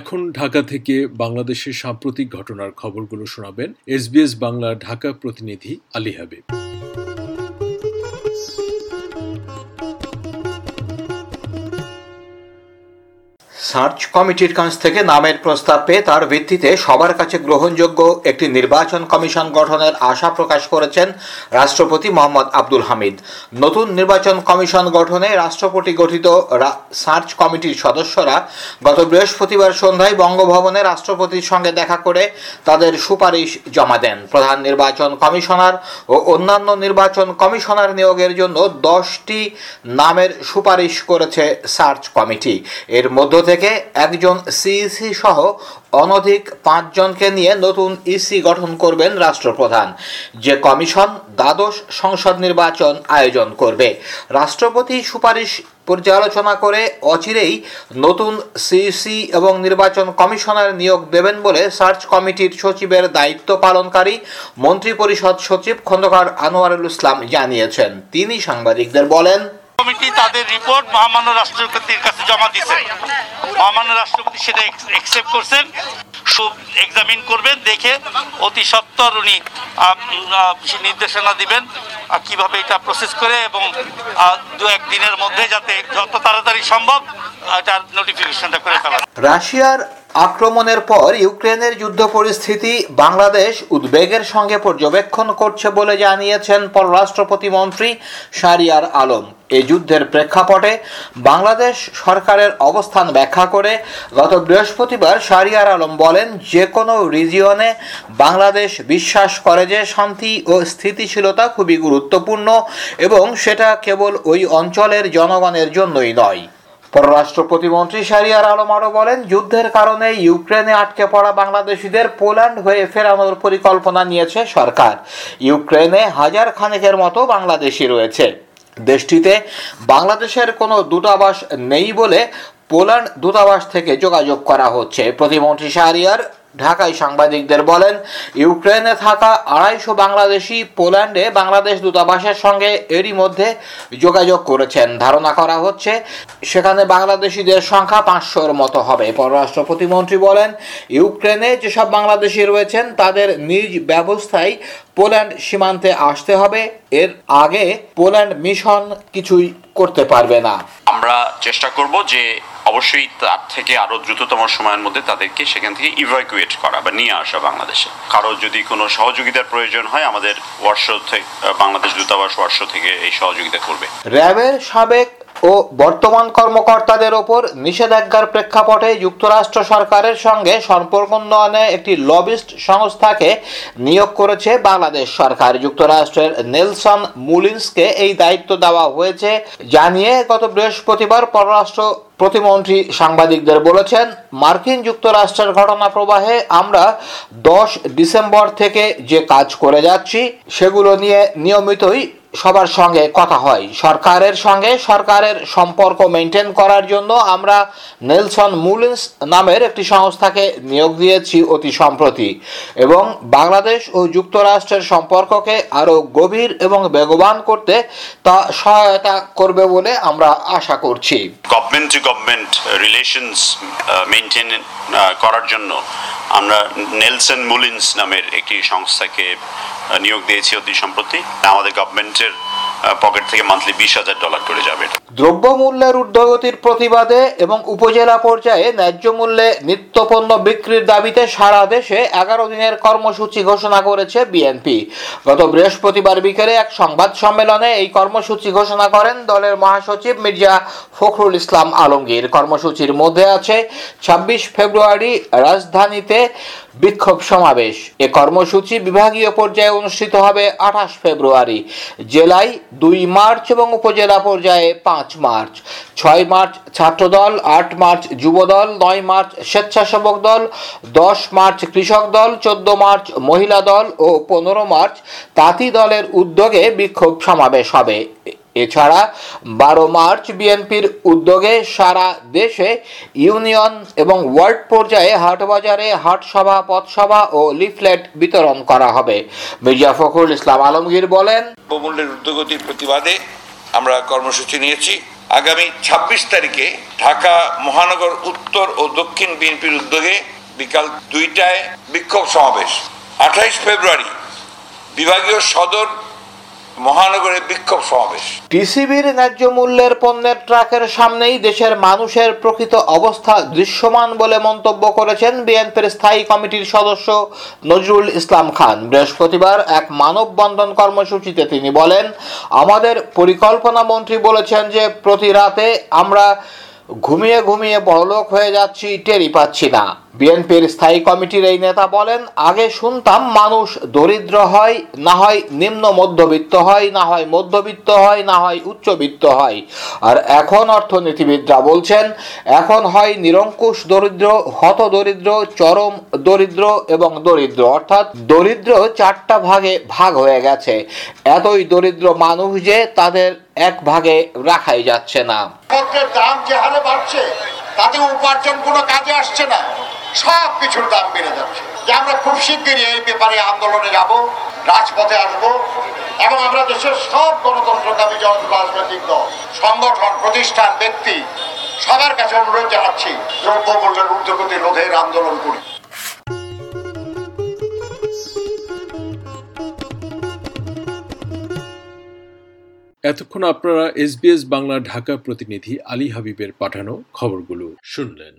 এখন ঢাকা থেকে বাংলাদেশের সাম্প্রতিক ঘটনার খবরগুলো শোনাবেন এসবিএস বাংলা ঢাকা প্রতিনিধি আলী হাবিব। সার্চ কমিটির কাছ থেকে নামের প্রস্তাব পেয়ে তার ভিত্তিতে সবার কাছে গ্রহণযোগ্য একটি নির্বাচন কমিশন গঠনের আশা প্রকাশ করেছেন রাষ্ট্রপতি মোহাম্মদ আব্দুল হামিদ। নতুন নির্বাচন কমিশন গঠনে রাষ্ট্রপতি গঠিত সার্চ কমিটির সদস্যরা গত বৃহস্পতিবার সন্ধ্যায় বঙ্গভবনে রাষ্ট্রপতির সঙ্গে দেখা করে তাদের সুপারিশ জমা দেন। প্রধান নির্বাচন কমিশনার ও অন্যান্য নির্বাচন কমিশনার নিয়োগের জন্য দশটি নামের সুপারিশ করেছে সার্চ কমিটি। এর মধ্য থেকে একজন সিইসি সহ অনধিক পাঁচজনকে নিয়ে নতুন ইসি গঠন করবেন রাষ্ট্রপ্রধান। যে কমিশন দ্বাদশ সংসদ নির্বাচন আয়োজন করবে। রাষ্ট্রপতি সুপারিশ পর্যালোচনা করে অচিরেই নতুন সিইসি এবং নির্বাচন কমিশনার নিয়োগ দেবেন বলে সার্চ কমিটির সচিবের দায়িত্ব পালনকারী মন্ত্রিপরিষদ সচিব খন্দকার আনোয়ারুল ইসলাম জানিয়েছেন। তিনি সাংবাদিকদের বলেন কমিটি তাদের রিপোর্ট মহামান্য রাষ্ট্রপতির কাছে জমা দিয়েছে মহামান্য রাষ্ট্রপতি সেটা একসেপ্ট করছেন সব এক্সামিন করবেন, দেখে অতি সত্তর উনি নির্দেশনা দিবেন কীভাবে এটা প্রসেস করে এবং দু এক দিনের মধ্যে যাতে যত তাড়াতাড়ি সম্ভব এটার নোটিফিকেশনটা করে ফেলা রাশিয়ার আক্রমণের পর ইউক্রেনের যুদ্ধ পরিস্থিতি বাংলাদেশ উদ্বেগের সঙ্গে পর্যবেক্ষণ করছে বলে জানিয়েছেন পররাষ্ট্র প্রতিমন্ত্রী শারিয়ার আলম। এই যুদ্ধের প্রেক্ষাপটে বাংলাদেশ সরকারের অবস্থান ব্যাখ্যা করে, গত বৃহস্পতিবার শারিয়ার আলম বলেন যে কোনো রিজিয়নে বাংলাদেশ বিশ্বাস করে যে শান্তি ও স্থিতিশীলতা খুবই গুরুত্বপূর্ণ এবং সেটা কেবল ওই অঞ্চলের জনগণের জন্যই নয়। পররাষ্ট্র প্রতিমন্ত্রী শারিয়ার আলম আরও বলেন, যুদ্ধের কারণে ইউক্রেনে আটকে পড়া বাংলাদেশিদের পোল্যান্ড হয়ে ফেরানোর পরিকল্পনা নিয়েছে সরকার। ইউক্রেনে হাজার খানেকের মতো বাংলাদেশি রয়েছে। দেশটিতে বাংলাদেশের কোনো দূতাবাস নেই বলে পোল্যান্ড দূতাবাস থেকে যোগাযোগ করা হচ্ছে। প্রতিমন্ত্রী শাহরিয়ার ঢাকায় সাংবাদিকদের বলেন, ইউক্রেনে থাকা আড়াইশো বাংলাদেশি, পোল্যান্ডে বাংলাদেশ দূতাবাসের সঙ্গে এরই মধ্যে যোগাযোগ করেছেন। ধারণা করা হচ্ছে, সেখানে বাংলাদেশিদের সংখ্যা পাঁচশোর মতো হবে। পররাষ্ট্র প্রতিমন্ত্রী বলেন, ইউক্রেনে যেসব বাংলাদেশি রয়েছেন, তাদের নিজ ব্যবস্থায় পোল্যান্ড সীমান্তে আসতে হবে। এর আগে পোল্যান্ড মিশন কিছুই করতে পারবে না। আমরা চেষ্টা করব যে অবশ্যই তার থেকে আরও দ্রুততম সময়ের মধ্যে তাদেরকে সেখান থেকে ইভাকুয়েট করা বা নিয়ে আসা বাংলাদেশে। কারও যদি কোনো সহযোগিতার প্রয়োজন হয়, আমাদের ওয়ার্শ থেকে, বাংলাদেশ দূতাবাস ওয়ার্শ থেকে এই সহযোগিতা করবে। র্যাবের সাবেক ও বর্তমান কর্মকর্তাদের ওপর নিষেধাজ্ঞার প্রেক্ষাপটে যুক্তরাষ্ট্র সরকারের সঙ্গে সম্পর্ক উন্নয়নে একটি লবিস্ট সংস্থাকে নিয়োগ করেছে বাংলাদেশ সরকার। যুক্তরাষ্ট্রের নেলসন মুলিন্সকে এই দায়িত্ব দেওয়া হয়েছে জানিয়ে গত বৃহস্পতিবার পররাষ্ট্র প্রতিমন্ত্রী সাংবাদিকদের বলেছেন, মার্কিন যুক্তরাষ্ট্রের ঘটনা প্রবাহে আমরা দশ ডিসেম্বর থেকে যে কাজ করে যাচ্ছি, সেগুলো নিয়ে নিয়মিতই সবার সঙ্গে কথা হয়। সরকারের সঙ্গে সরকারের সম্পর্ক মেনটেন করার জন্য আমরা নেলসন মুলিন্স নামের একটি সংস্থাকে নিয়োগ দিয়েছি অতি সম্প্রতি। এবং বাংলাদেশ ও যুক্তরাষ্ট্রের সম্পর্ককে আরও গভীর এবং বেগবান করতে তা সহায়তা করবে বলে আমরা আশা করছি। Government to government relations maintain করার জন্য আমরা নেলসন মুলিন্স নামের একটি সংস্থাকে নিয়োগ দিয়েছি অতি সম্প্রতি। আমাদের গভর্নমেন্টের পকেট থেকে মান্থলি বিশ হাজার ডলার করে যাবে দ্রব্যমূল্যের ঊর্ধ্বগতির প্রতিবাদে এবং উপজেলা পর্যায়ে ন্যায্য মূল্যে নিত্যপণ্য বিক্রির দাবিতে সারা দেশে এগারো দিনের কর্মসূচি ঘোষণা করেছে বিএনপি গত বৃহস্পতিবার বিকেলে এক সংবাদ সম্মেলনে এই কর্মসূচি ঘোষণা করেন দলের মহাসচিব মির্জা ফখরুল ইসলাম আলমগীর। কর্মসূচির মধ্যে আছে ছাব্বিশ ফেব্রুয়ারি রাজধানীতে বিক্ষোভ সমাবেশ। এ কর্মসূচি বিভাগীয় পর্যায়ে অনুষ্ঠিত হবে আঠাশ ফেব্রুয়ারি। জেলায় দুই মার্চ এবং উপজেলা পর্যায়ে পাঁচ মার্চ। ছয় মার্চ ছাত্রদল, আট মার্চ যুবদল, নয় মার্চ স্বেচ্ছাসেবক দল, দশ মার্চ কৃষক দল, চোদ্দ মার্চ মহিলা দল ও পনেরো মার্চ তাঁতি দলের উদ্যোগে বিক্ষোভ সমাবেশ হবে। এছাড়া বারো মার্চ বিএনপির উদ্যোগে সারা দেশে ইউনিয়ন এবং ওয়ার্ড পর্যায়ে হাটবাজারে হাটসভা, পথসভা ও লিফলেট বিতরণ করা হবে। মির্জা ফখরুল ইসলাম আলমগীর বলেন বহুমূল্যের উদ্যোগতির প্রতিবাদে আমরা কর্মসূচি নিয়েছি। আগামী ২৬ তারিখে ঢাকা মহানগর উত্তর ও দক্ষিণ বিএনপির উদ্যোগে বিকাল দুইটায় বিক্ষোভ সমাবেশ। আঠাইশ ফেব্রুয়ারি বিভাগীয় সদর মহানগরে বিক্ষোভ সমাবেশ। টিসিবির ন্যায্য মূল্যের পণ্যের ট্রাকের সামনেই দেশের মানুষের প্রকৃত অবস্থা দৃশ্যমান বলে মন্তব্য করেছেন বিএনপির স্থায়ী কমিটির সদস্য নজরুল ইসলাম খান। বৃহস্পতিবার এক মানববন্ধন কর্মসূচিতে তিনি বলেন, আমাদের পরিকল্পনা মন্ত্রী বলেছেন যে প্রতি রাতে আমরা ঘুমিয়ে ঘুমিয়ে বড়লোক হয়ে যাচ্ছি টেরি পাচ্ছি না। বিএনপির স্থায়ী কমিটির এই নেতা বলেন, আগে শুনতাম মানুষ দরিদ্র হয়, না হয় নিম্ন মধ্যবিত্ত হয়, না হয় মধ্যবিত্ত হয়, না হয় উচ্চবিত্ত হয়। আর এখন অর্থনীতিবিদরা বলছেন, এখন হয় নিরঙ্কুশ দরিদ্র হত দরিদ্র চরম দরিদ্র এবং দরিদ্র। অর্থাৎ দরিদ্র চারটা ভাগে ভাগ হয়ে গেছে। এতই দরিদ্র মানুষ যে তাদের এক ভাগে রাখাই যাচ্ছে না। পত্রের দাম যে হারে বাড়ছে তাতে উপার্জন কোনো কাজে আসছে না। সব কিছুর দাম বেড়ে যাচ্ছে। যে আমরা খুব শিগগিরই এই ব্যাপারে আন্দোলনে যাব, রাজপথে আসব এবং আমরা দেশের সব গণতন্ত্রকামী জন রাজনৈতিক দল, সংগঠন, প্রতিষ্ঠান, ব্যক্তি, সবার কাছে অনুরোধ জানাচ্ছি দ্রব্য মূল্যের ঊর্ধ্বগতি রোধের আন্দোলন করি। এতক্ষণ আপনারা এসবিএস বাংলা ঢাকা প্রতিনিধি আলী হাবিবের পাঠানো খবরগুলো শুনলেন।